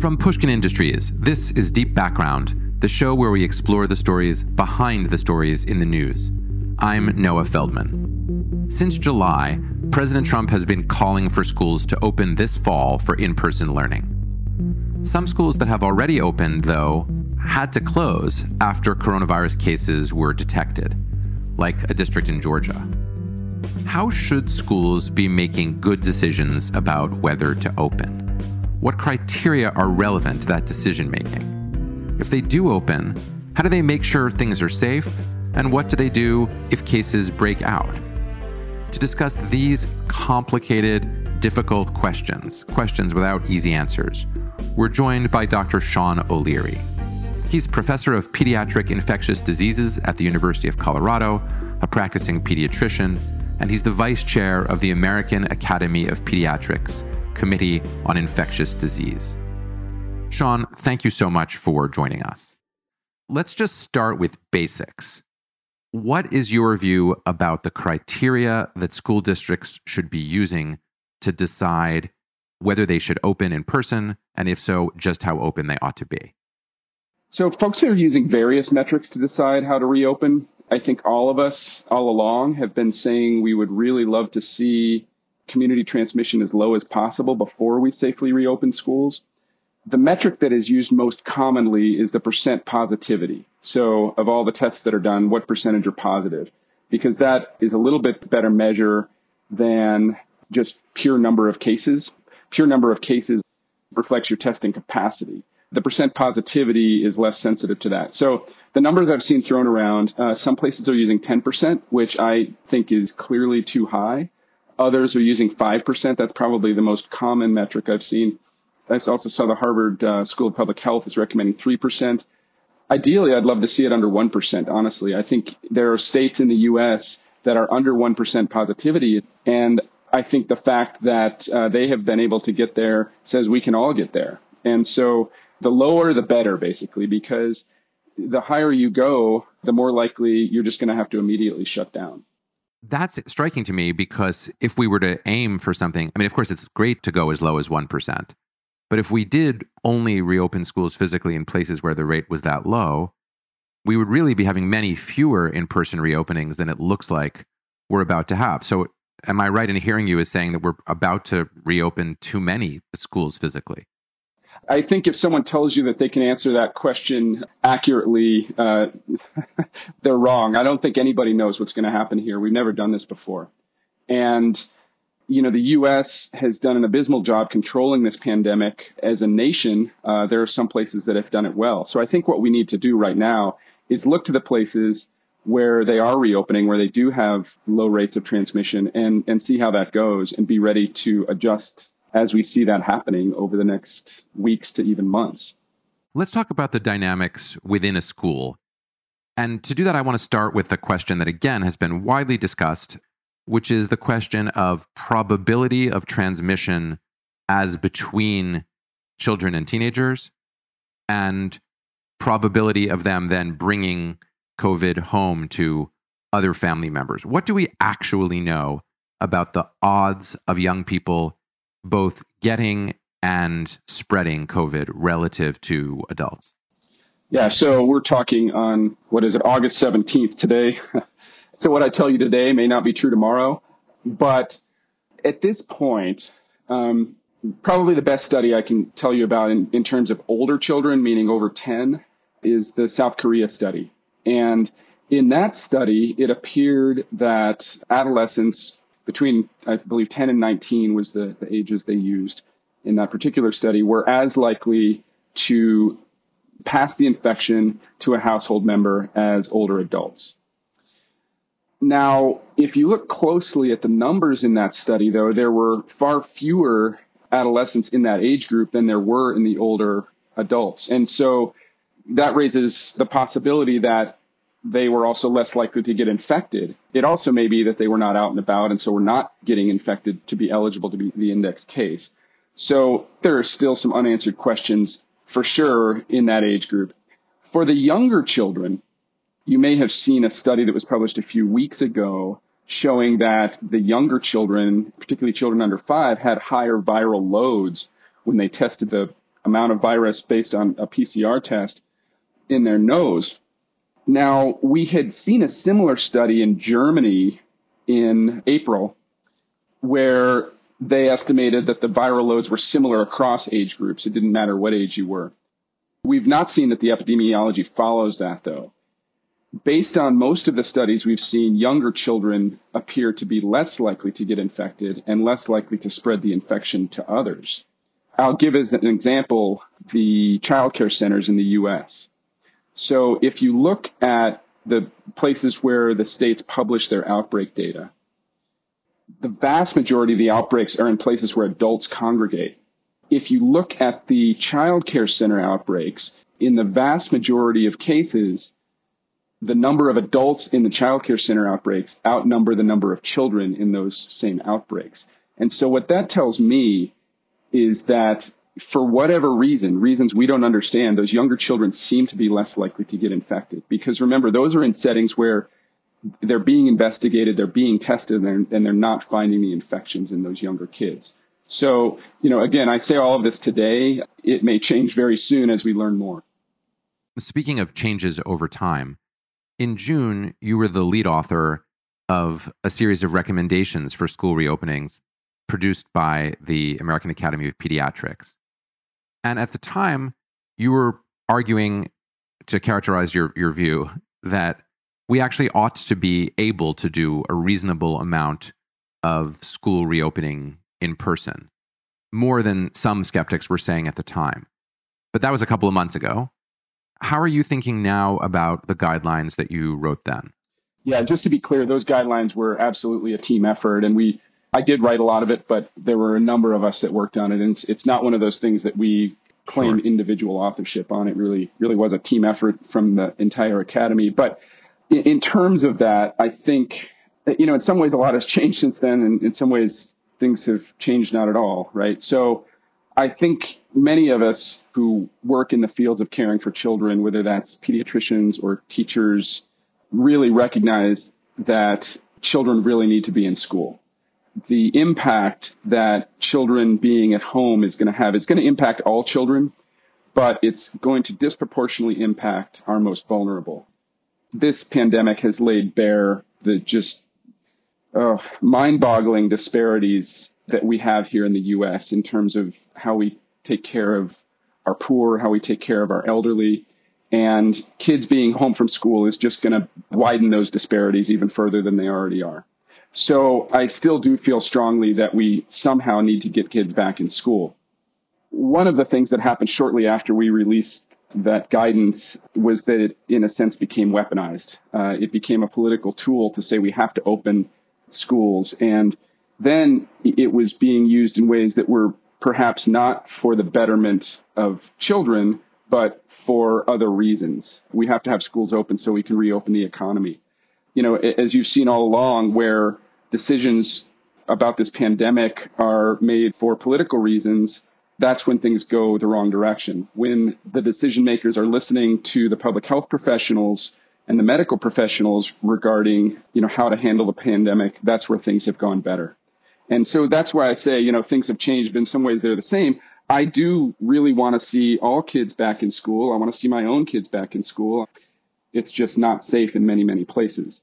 From Pushkin Industries, this is Deep Background, the show where we explore the stories behind the stories in the news. I'm Noah Feldman. Since July, President Trump has been calling for schools to open this fall for in person learning. Some schools that have already opened, though, had to close after coronavirus cases were detected, like a district in Georgia. How should schools be making good decisions about whether to open? What criteria are relevant to that decision making? If they do open, how do they make sure things are safe? And what do they do if cases break out? To discuss these complicated, difficult questions, questions without easy answers, we're joined by Dr. Sean O'Leary. He's professor of pediatric infectious diseases at the University of Colorado, a practicing pediatrician, and he's the vice chair of the American Academy of Pediatrics Committee on Infectious Disease. Sean, thank you so much for joining us. Let's just start with basics. What is your view about the criteria that school districts should be using to decide whether they should open in person, and if so, just how open they ought to be? So, folks are using various metrics to decide how to reopen. I think all of us all along have been saying we would really love to see community transmission as low as possible before we safely reopen schools. The metric that is used most commonly is the percent positivity. So of all the tests that are done, what percentage are positive? Because that is a little bit better measure than just pure number of cases. Pure number of cases reflects your testing capacity. The percent positivity is less sensitive to that. So the numbers I've seen thrown around, uh, some places are using 10%, which I think is clearly too high. Others are using 5%. That's probably the most common metric I've seen. I also saw the Harvard uh, School of Public Health is recommending 3%. Ideally, I'd love to see it under 1%, honestly. I think there are states in the U.S. that are under 1% positivity. And I think the fact that uh, they have been able to get there says we can all get there. And so the lower, the better, basically, because the higher you go, the more likely you're just going to have to immediately shut down. That's striking to me because if we were to aim for something, I mean, of course, it's great to go as low as 1%. But if we did only reopen schools physically in places where the rate was that low, we would really be having many fewer in person reopenings than it looks like we're about to have. So, am I right in hearing you as saying that we're about to reopen too many schools physically? I think if someone tells you that they can answer that question accurately, uh, they're wrong. I don't think anybody knows what's going to happen here. We've never done this before. And, you know, the U.S. has done an abysmal job controlling this pandemic as a nation. Uh, there are some places that have done it well. So I think what we need to do right now is look to the places where they are reopening, where they do have low rates of transmission and, and see how that goes and be ready to adjust as we see that happening over the next weeks to even months. Let's talk about the dynamics within a school. And to do that, I want to start with the question that, again, has been widely discussed, which is the question of probability of transmission as between children and teenagers and probability of them then bringing COVID home to other family members. What do we actually know about the odds of young people both getting and spreading COVID relative to adults? Yeah, so we're talking on what is it, August 17th today. so what I tell you today may not be true tomorrow, but at this point, um, probably the best study I can tell you about in, in terms of older children, meaning over 10, is the South Korea study. And in that study, it appeared that adolescents between, I believe, 10 and 19 was the, the ages they used in that particular study, were as likely to pass the infection to a household member as older adults. Now, if you look closely at the numbers in that study, though, there were far fewer adolescents in that age group than there were in the older adults. And so that raises the possibility that they were also less likely to get infected. It also may be that they were not out and about and so were not getting infected to be eligible to be the index case. So there are still some unanswered questions for sure in that age group. For the younger children, you may have seen a study that was published a few weeks ago showing that the younger children, particularly children under five, had higher viral loads when they tested the amount of virus based on a PCR test in their nose. Now, we had seen a similar study in Germany in April where they estimated that the viral loads were similar across age groups. It didn't matter what age you were. We've not seen that the epidemiology follows that though based on most of the studies we've seen, younger children appear to be less likely to get infected and less likely to spread the infection to others. I'll give as an example the childcare centers in the US. So if you look at the places where the states publish their outbreak data, the vast majority of the outbreaks are in places where adults congregate. If you look at the child care center outbreaks, in the vast majority of cases, the number of adults in the child care center outbreaks outnumber the number of children in those same outbreaks. And so what that tells me is that for whatever reason, reasons we don't understand, those younger children seem to be less likely to get infected. Because remember, those are in settings where they're being investigated, they're being tested, and they're, and they're not finding the infections in those younger kids. So, you know, again, I say all of this today. It may change very soon as we learn more. Speaking of changes over time, in June, you were the lead author of a series of recommendations for school reopenings produced by the American Academy of Pediatrics. And at the time, you were arguing to characterize your, your view that we actually ought to be able to do a reasonable amount of school reopening in person, more than some skeptics were saying at the time. But that was a couple of months ago. How are you thinking now about the guidelines that you wrote then? Yeah, just to be clear, those guidelines were absolutely a team effort, and we I did write a lot of it, but there were a number of us that worked on it, and it's, it's not one of those things that we claim sure. individual authorship on. It really really was a team effort from the entire academy. But in, in terms of that, I think you know in some ways a lot has changed since then, and in some ways things have changed not at all, right? So I think many of us who work in the fields of caring for children, whether that's pediatricians or teachers, really recognize that children really need to be in school. The impact that children being at home is going to have, it's going to impact all children, but it's going to disproportionately impact our most vulnerable. This pandemic has laid bare the just uh, mind boggling disparities that we have here in the U.S. in terms of how we take care of our poor, how we take care of our elderly. And kids being home from school is just going to widen those disparities even further than they already are. So I still do feel strongly that we somehow need to get kids back in school. One of the things that happened shortly after we released that guidance was that it, in a sense, became weaponized. Uh, it became a political tool to say we have to open schools. And then it was being used in ways that were perhaps not for the betterment of children, but for other reasons. We have to have schools open so we can reopen the economy. You know, as you've seen all along, where decisions about this pandemic are made for political reasons, that's when things go the wrong direction. When the decision makers are listening to the public health professionals and the medical professionals regarding, you know, how to handle the pandemic, that's where things have gone better. And so that's why I say, you know, things have changed, but in some ways they're the same. I do really want to see all kids back in school. I want to see my own kids back in school. It's just not safe in many, many places.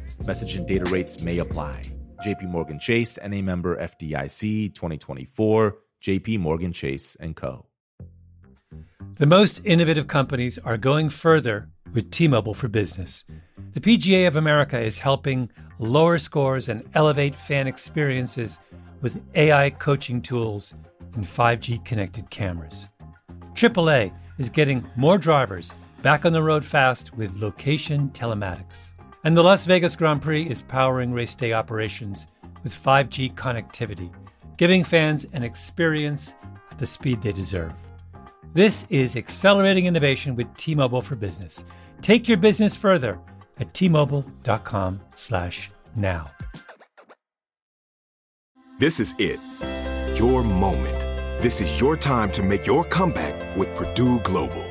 Message and data rates may apply. JP Morgan Chase and a member FDIC 2024, JP Morgan Chase and Co. The most innovative companies are going further with T-Mobile for Business. The PGA of America is helping lower scores and elevate fan experiences with AI coaching tools and 5G connected cameras. AAA is getting more drivers back on the road fast with location telematics. And the Las Vegas Grand Prix is powering race day operations with 5G connectivity, giving fans an experience at the speed they deserve. This is accelerating innovation with T-Mobile for Business. Take your business further at t-mobile.com/now. This is it. Your moment. This is your time to make your comeback with Purdue Global.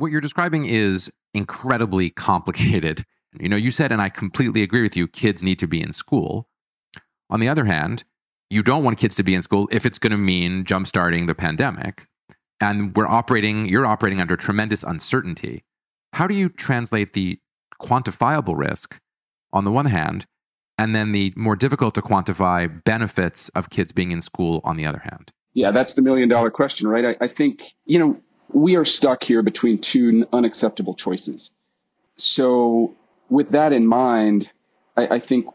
what you're describing is incredibly complicated. You know, you said, and I completely agree with you, kids need to be in school. On the other hand, you don't want kids to be in school if it's going to mean jumpstarting the pandemic. And we're operating, you're operating under tremendous uncertainty. How do you translate the quantifiable risk on the one hand, and then the more difficult to quantify benefits of kids being in school on the other hand? Yeah, that's the million dollar question, right? I, I think, you know, we are stuck here between two unacceptable choices. So, with that in mind, I, I, think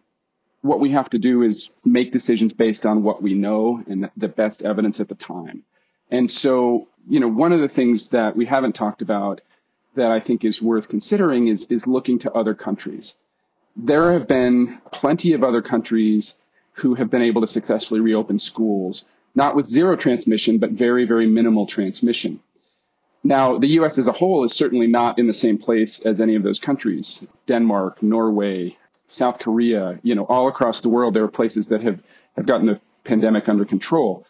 what we have to do is make decisions based on what we know and the best evidence at the time. And so, you know, one of the things that we haven't talked about that I think is worth considering is, is looking to other countries. There have been plenty of other countries who have been able to successfully reopen schools, not with zero transmission, but very, very minimal transmission. Now, the US as a whole is certainly not in the same place as any of those countries. Denmark, Norway, South Korea, you know, all across the world, there are places that have, have gotten the pandemic under control.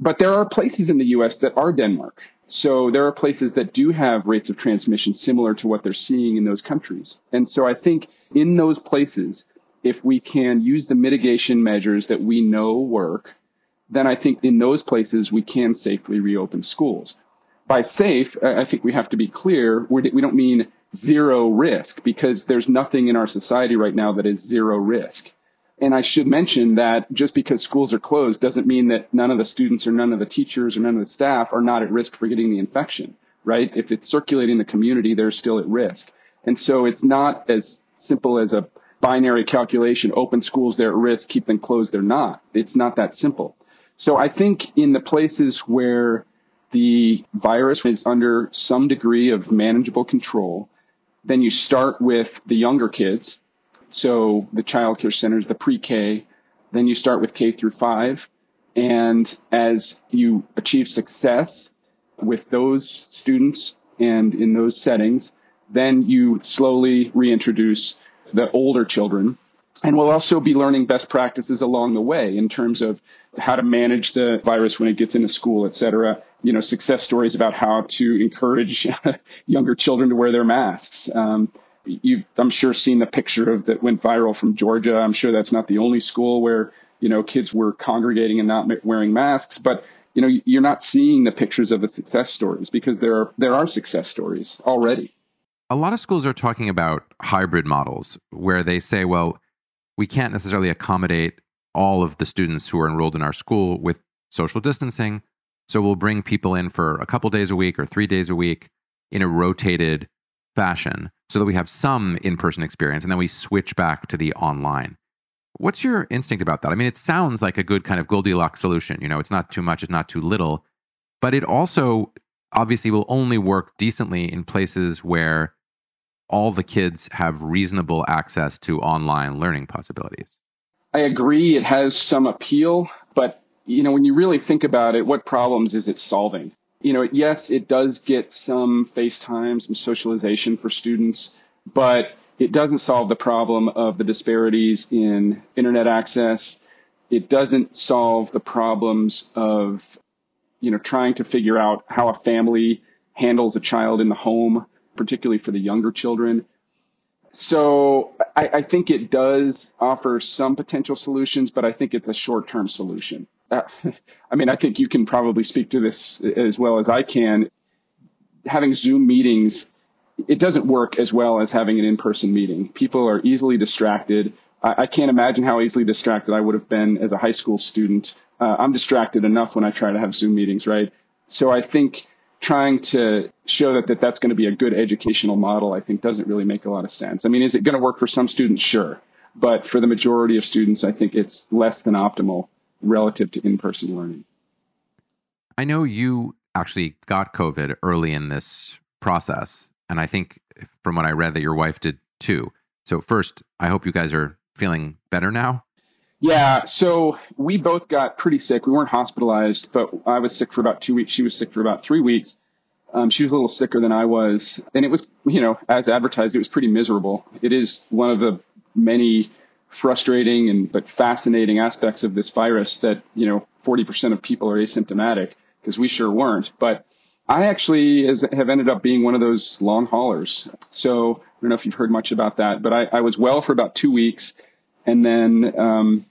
But there are places in the US that are Denmark. So there are places that do have rates of transmission similar to what they're seeing in those countries. And so I think in those places, if we can use the mitigation measures that we know work, then I think in those places we can safely reopen schools. By safe, I think we have to be clear. We don't mean zero risk because there's nothing in our society right now that is zero risk. And I should mention that just because schools are closed doesn't mean that none of the students or none of the teachers or none of the staff are not at risk for getting the infection, right? If it's circulating the community, they're still at risk. And so it's not as simple as a binary calculation, open schools, they're at risk, keep them closed, they're not. It's not that simple. So I think in the places where the virus is under some degree of manageable control, then you start with the younger kids. So the child care centers, the pre-K, then you start with K through five. And as you achieve success with those students and in those settings, then you slowly reintroduce the older children and we'll also be learning best practices along the way in terms of how to manage the virus when it gets into school, et cetera. You know, success stories about how to encourage younger children to wear their masks. Um, you've, I'm sure, seen the picture of that went viral from Georgia. I'm sure that's not the only school where, you know, kids were congregating and not wearing masks, but you know, you're not seeing the pictures of the success stories because there are, there are success stories already. A lot of schools are talking about hybrid models where they say, well, we can't necessarily accommodate all of the students who are enrolled in our school with social distancing. So we'll bring people in for a couple days a week or three days a week in a rotated fashion so that we have some in person experience and then we switch back to the online. What's your instinct about that? I mean, it sounds like a good kind of Goldilocks solution. You know, it's not too much, it's not too little, but it also obviously will only work decently in places where all the kids have reasonable access to online learning possibilities. I agree. It has some appeal, you know, when you really think about it, what problems is it solving? You know, yes, it does get some FaceTime, some socialization for students, but it doesn't solve the problem of the disparities in internet access. It doesn't solve the problems of, you know, trying to figure out how a family handles a child in the home particularly for the younger children. So I, I, think it does offer some potential solutions, but I think it's a short-term solution. Uh, I mean, I think you can probably speak to this as well as I can. Having Zoom meetings, it doesn't work as well as having an in-person meeting. People are easily distracted. I, I can't imagine how easily distracted I would have been as a high school student. Uh, I'm distracted enough when I try to have Zoom meetings, right? So I think trying to show that, that that's going to be a good educational model, I think doesn't really make a lot of sense. I mean, is it going to work for some students? Sure. But for the majority of students, I think it's less than optimal relative to in-person learning. I know you actually got COVID early in this process. And I think from what I read that your wife did too. So first, I hope you guys are feeling better now. Yeah, so we both got pretty sick. We weren't hospitalized, but I was sick for about two weeks. She was sick for about three weeks. Um, she was a little sicker than I was, and it was, you know, as advertised, it was pretty miserable. It is one of the many frustrating and but fascinating aspects of this virus that you know 40% of people are asymptomatic because we sure weren't. But I actually has, have ended up being one of those long haulers. So I don't know if you've heard much about that, but I, I was well for about two weeks, and then um,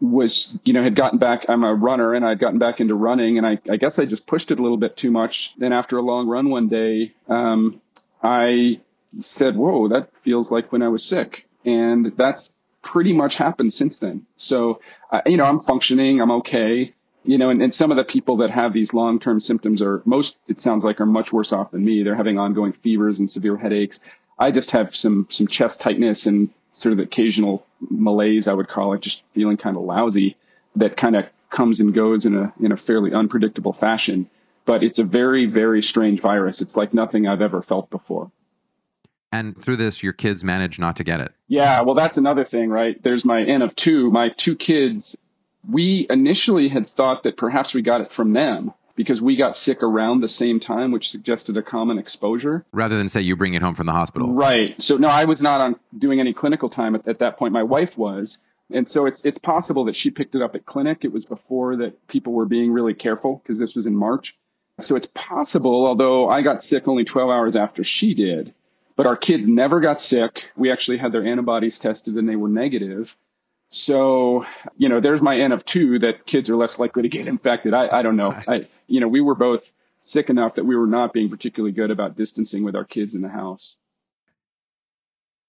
was, you know, had gotten back, I'm a runner and I'd gotten back into running and I, I guess I just pushed it a little bit too much. Then after a long run one day, um, I said, whoa, that feels like when I was sick. And that's pretty much happened since then. So, uh, you know, I'm functioning. I'm okay. You know, and, and some of the people that have these long-term symptoms are most, it sounds like are much worse off than me. They're having ongoing fevers and severe headaches. I just have some, some chest tightness and sort of the occasional malaise, I would call it, just feeling kind of lousy that kind of comes and goes in a, in a fairly unpredictable fashion. But it's a very, very strange virus. It's like nothing I've ever felt before. And through this, your kids manage not to get it. Yeah, well, that's another thing, right? There's my N of two. My two kids, we initially had thought that perhaps we got it from them because we got sick around the same time, which suggested a common exposure. Rather than say you bring it home from the hospital. Right. So no, I was not on doing any clinical time at, at that point. My wife was. And so it's it's possible that she picked it up at clinic. It was before that people were being really careful because this was in March. So it's possible, although I got sick only 12 hours after she did, but our kids never got sick. We actually had their antibodies tested and they were negative. So, you know, there's my N of two that kids are less likely to get infected. I, I don't know. I, you know, we were both sick enough that we were not being particularly good about distancing with our kids in the house.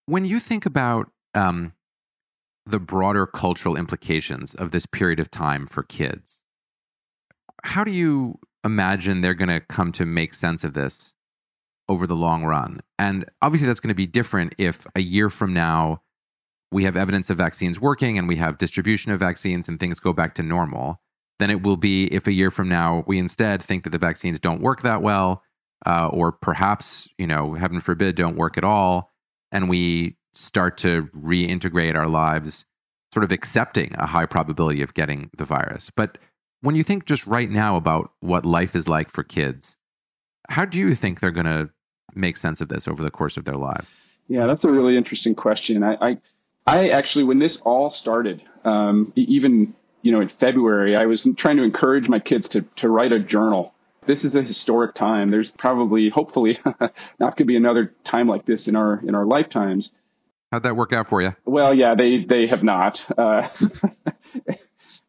When you think about um, the broader cultural implications of this period of time for kids, how do you imagine they're going to come to make sense of this over the long run? And obviously, that's going to be different if a year from now we have evidence of vaccines working and we have distribution of vaccines and things go back to normal than it will be if a year from now we instead think that the vaccines don't work that well uh, or perhaps you know heaven forbid don't work at all and we start to reintegrate our lives sort of accepting a high probability of getting the virus but when you think just right now about what life is like for kids how do you think they're going to make sense of this over the course of their lives yeah that's a really interesting question i, I I actually, when this all started, um, even you know in February, I was trying to encourage my kids to to write a journal. This is a historic time. There's probably, hopefully, not going to be another time like this in our in our lifetimes. How'd that work out for you? Well, yeah, they they have not. Uh,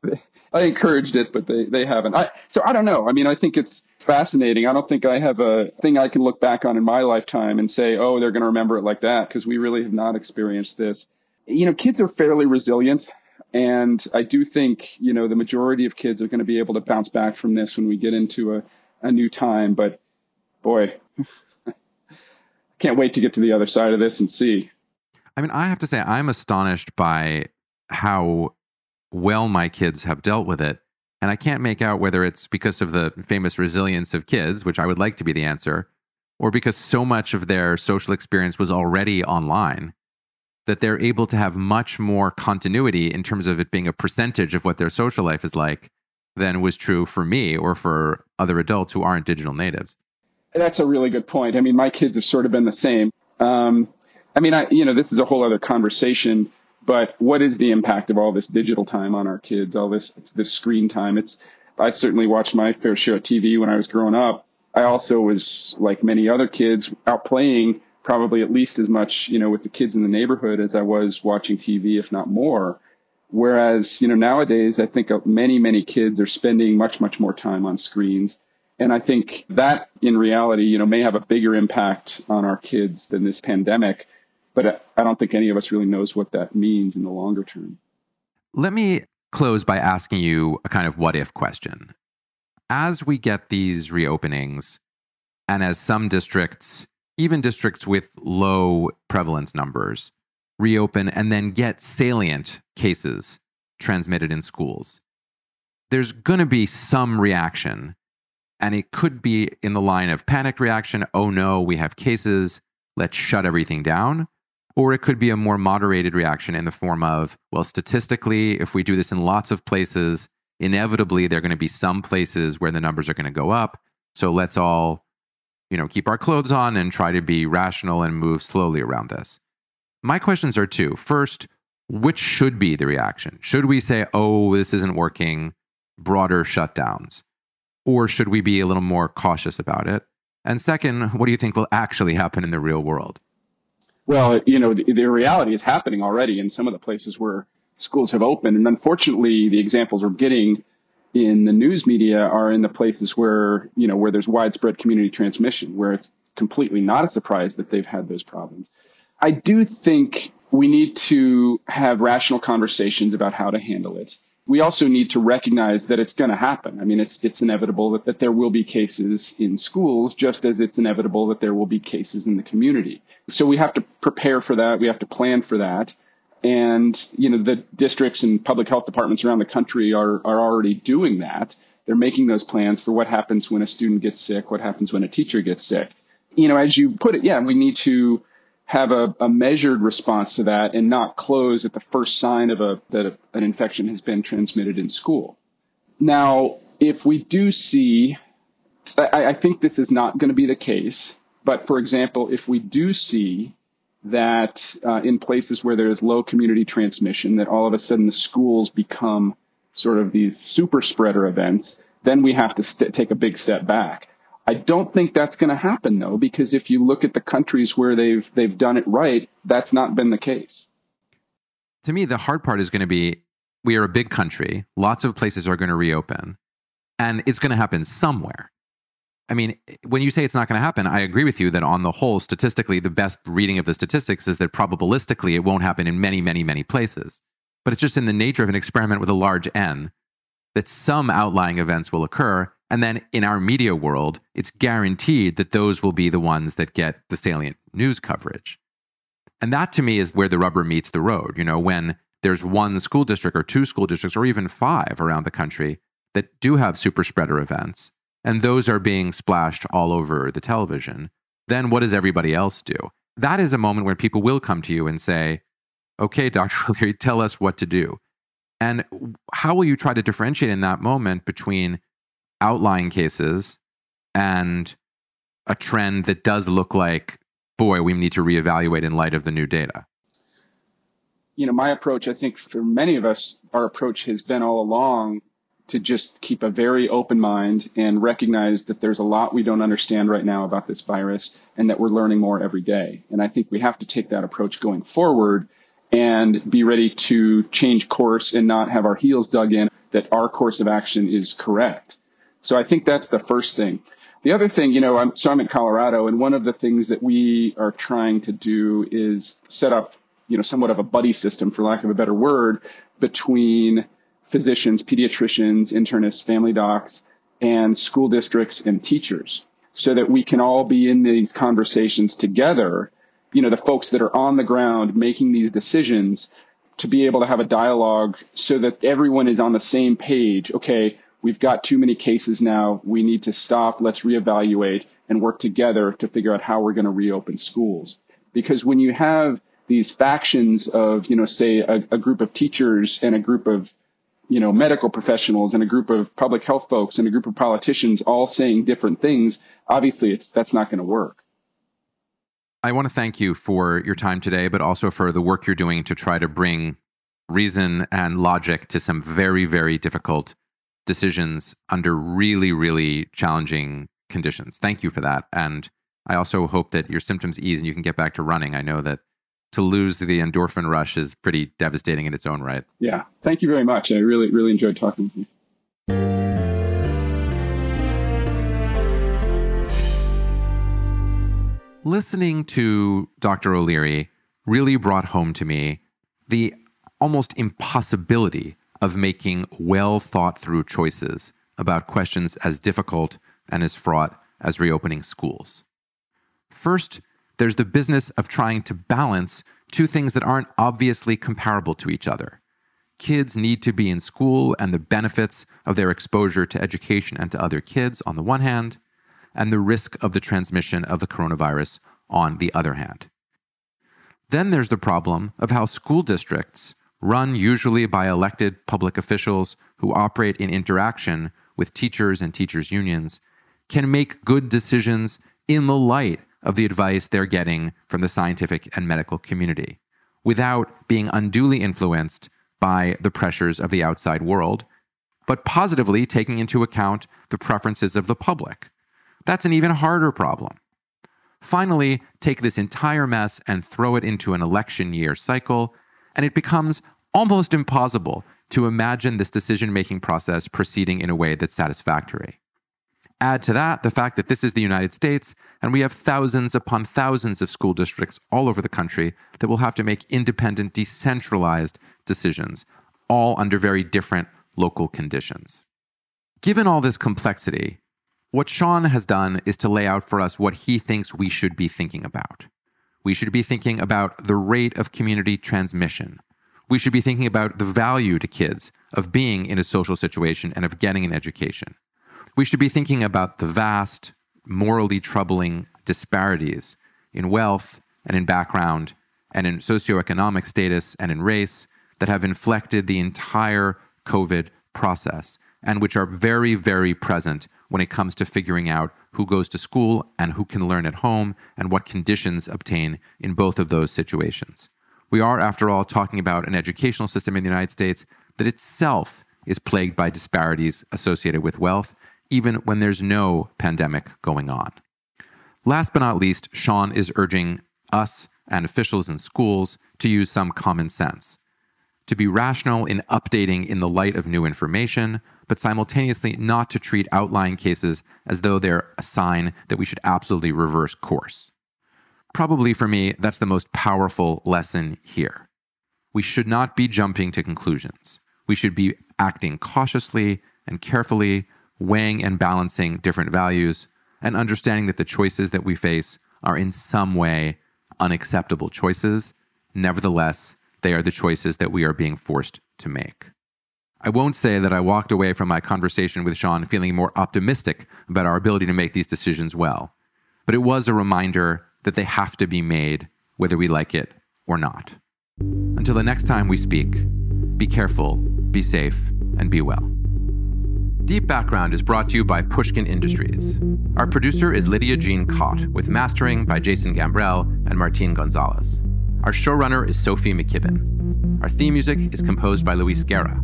I encouraged it, but they they haven't. I, so I don't know. I mean, I think it's fascinating. I don't think I have a thing I can look back on in my lifetime and say, oh, they're going to remember it like that because we really have not experienced this you know, kids are fairly resilient. And I do think, you know, the majority of kids are going to be able to bounce back from this when we get into a, a new time. But boy, I can't wait to get to the other side of this and see. I mean, I have to say, I'm astonished by how well my kids have dealt with it. And I can't make out whether it's because of the famous resilience of kids, which I would like to be the answer, or because so much of their social experience was already online that they're able to have much more continuity in terms of it being a percentage of what their social life is like than was true for me or for other adults who aren't digital natives. That's a really good point. I mean, my kids have sort of been the same. Um, I mean, I, you know, this is a whole other conversation, but what is the impact of all this digital time on our kids, all this, this screen time? It's, I certainly watched my fair share of TV when I was growing up. I also was, like many other kids, out playing probably at least as much, you know, with the kids in the neighborhood as I was watching TV, if not more. Whereas, you know, nowadays, I think many, many kids are spending much, much more time on screens. And I think that in reality, you know, may have a bigger impact on our kids than this pandemic. But I don't think any of us really knows what that means in the longer term. Let me close by asking you a kind of what if question. As we get these reopenings, and as some districts even districts with low prevalence numbers reopen and then get salient cases transmitted in schools. There's going to be some reaction, and it could be in the line of panic reaction oh no, we have cases, let's shut everything down. Or it could be a more moderated reaction in the form of, well, statistically, if we do this in lots of places, inevitably there are going to be some places where the numbers are going to go up. So let's all you know, keep our clothes on and try to be rational and move slowly around this. My questions are two. First, which should be the reaction? Should we say, oh, this isn't working, broader shutdowns? Or should we be a little more cautious about it? And second, what do you think will actually happen in the real world? Well, you know, the, the reality is happening already in some of the places where schools have opened. And unfortunately, the examples we're getting in the news media are in the places where, you know, where there's widespread community transmission, where it's completely not a surprise that they've had those problems. I do think we need to have rational conversations about how to handle it. We also need to recognize that it's going to happen. I mean, it's, it's inevitable that, that there will be cases in schools, just as it's inevitable that there will be cases in the community. So we have to prepare for that. We have to plan for that. And, you know, the districts and public health departments around the country are, are already doing that. They're making those plans for what happens when a student gets sick, what happens when a teacher gets sick. You know, as you put it, yeah, we need to have a, a measured response to that and not close at the first sign of a, that an infection has been transmitted in school. Now, if we do see, I, I think this is not going to be the case, but for example, if we do see that uh, in places where there's low community transmission, that all of a sudden the schools become sort of these super spreader events, then we have to st- take a big step back. I don't think that's going to happen though, because if you look at the countries where they've they've done it right, that's not been the case. To me, the hard part is going to be we are a big country. Lots of places are going to reopen, and it's going to happen somewhere. I mean, when you say it's not going to happen, I agree with you that on the whole, statistically, the best reading of the statistics is that probabilistically it won't happen in many, many, many places. But it's just in the nature of an experiment with a large N that some outlying events will occur. And then in our media world, it's guaranteed that those will be the ones that get the salient news coverage. And that to me is where the rubber meets the road. You know, when there's one school district or two school districts or even five around the country that do have super spreader events, and those are being splashed all over the television, then what does everybody else do? That is a moment where people will come to you and say, okay, Dr. O'Leary, tell us what to do. And how will you try to differentiate in that moment between outlying cases and a trend that does look like, boy, we need to reevaluate in light of the new data? You know, my approach, I think for many of us, our approach has been all along to just keep a very open mind and recognize that there's a lot we don't understand right now about this virus and that we're learning more every day. And I think we have to take that approach going forward and be ready to change course and not have our heels dug in that our course of action is correct. So I think that's the first thing. The other thing, you know, I'm, so I'm in Colorado and one of the things that we are trying to do is set up, you know, somewhat of a buddy system, for lack of a better word, between physicians, pediatricians, internists, family docs, and school districts and teachers so that we can all be in these conversations together you know, the folks that are on the ground making these decisions to be able to have a dialogue so that everyone is on the same page. Okay, we've got too many cases now. We need to stop. Let's reevaluate and work together to figure out how we're going to reopen schools. Because when you have these factions of, you know, say a, a group of teachers and a group of, you know, medical professionals and a group of public health folks and a group of politicians all saying different things, obviously it's, that's not going to work. I want to thank you for your time today, but also for the work you're doing to try to bring reason and logic to some very, very difficult decisions under really, really challenging conditions. Thank you for that. And I also hope that your symptoms ease and you can get back to running. I know that to lose the endorphin rush is pretty devastating in its own right. Yeah. Thank you very much. I really, really enjoyed talking with you. listening to Dr. O'Leary really brought home to me the almost impossibility of making well thought through choices about questions as difficult and as fraught as reopening schools. First, there's the business of trying to balance two things that aren't obviously comparable to each other. Kids need to be in school and the benefits of their exposure to education and to other kids on the one hand, and the risk of the transmission of the coronavirus on the other hand. Then there's the problem of how school districts, run usually by elected public officials who operate in interaction with teachers and teachers' unions, can make good decisions in the light of the advice they're getting from the scientific and medical community without being unduly influenced by the pressures of the outside world, but positively taking into account the preferences of the public that's an even harder problem. Finally, take this entire mess and throw it into an election year cycle, and it becomes almost impossible to imagine this decision making process proceeding in a way that's satisfactory. Add to that the fact that this is the United States, and we have thousands upon thousands of school districts all over the country that will have to make independent, decentralized decisions, all under very different local conditions. Given all this complexity, what Sean has done is to lay out for us what he thinks we should be thinking about. We should be thinking about the rate of community transmission. We should be thinking about the value to kids of being in a social situation and of getting an education. We should be thinking about the vast, morally troubling disparities in wealth and in background and in socioeconomic status and in race that have inflected the entire COVID process and which are very, very present when it comes to figuring out who goes to school and who can learn at home and what conditions obtain in both of those situations. We are, after all, talking about an educational system in the United States that itself is plagued by disparities associated with wealth, even when there's no pandemic going on. Last but not least, Sean is urging us and officials in schools to use some common sense, to be rational in updating in the light of new information, but simultaneously not to treat outlying cases as though they're a sign that we should absolutely reverse course. Probably for me, that's the most powerful lesson here. We should not be jumping to conclusions. We should be acting cautiously and carefully, weighing and balancing different values, and understanding that the choices that we face are in some way unacceptable choices. Nevertheless, they are the choices that we are being forced to make. I won't say that I walked away from my conversation with Sean feeling more optimistic about our ability to make these decisions well, but it was a reminder that they have to be made whether we like it or not. Until the next time we speak, be careful, be safe, and be well. Deep Background is brought to you by Pushkin Industries. Our producer is Lydia Jean Kott, with mastering by Jason Gambrell and Martin Gonzalez. Our showrunner is Sophie McKibben. Our theme music is composed by Luis Guerra.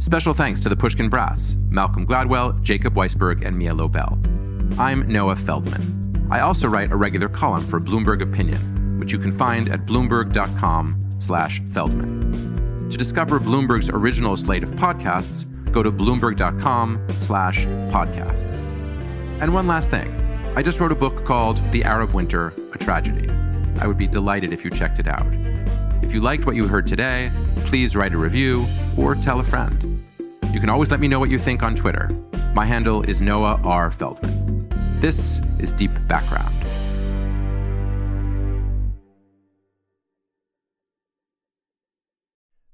Special thanks to the Pushkin Brass, Malcolm Gladwell, Jacob Weisberg, and Mia Lobel. I'm Noah Feldman. I also write a regular column for Bloomberg Opinion, which you can find at bloomberg.com/feldman. To discover Bloomberg's original slate of podcasts, go to bloomberg.com/podcasts. And one last thing. I just wrote a book called The Arab Winter: A Tragedy. I would be delighted if you checked it out. If you liked what you heard today, please write a review or tell a friend. You can always let me know what you think on Twitter. My handle is Noah R. Feldman. This is Deep Background.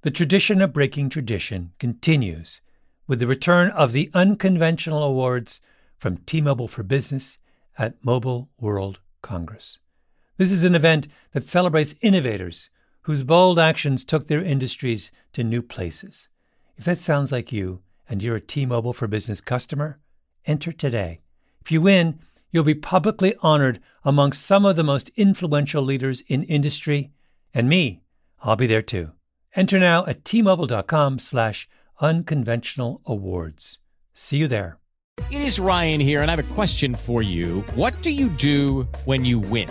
The tradition of breaking tradition continues with the return of the unconventional awards from T Mobile for Business at Mobile World Congress. This is an event that celebrates innovators whose bold actions took their industries to new places. If that sounds like you and you're a T Mobile for Business customer, enter today. If you win, you'll be publicly honored amongst some of the most influential leaders in industry, and me, I'll be there too. Enter now at tmobile.com slash unconventional awards. See you there. It is Ryan here, and I have a question for you. What do you do when you win?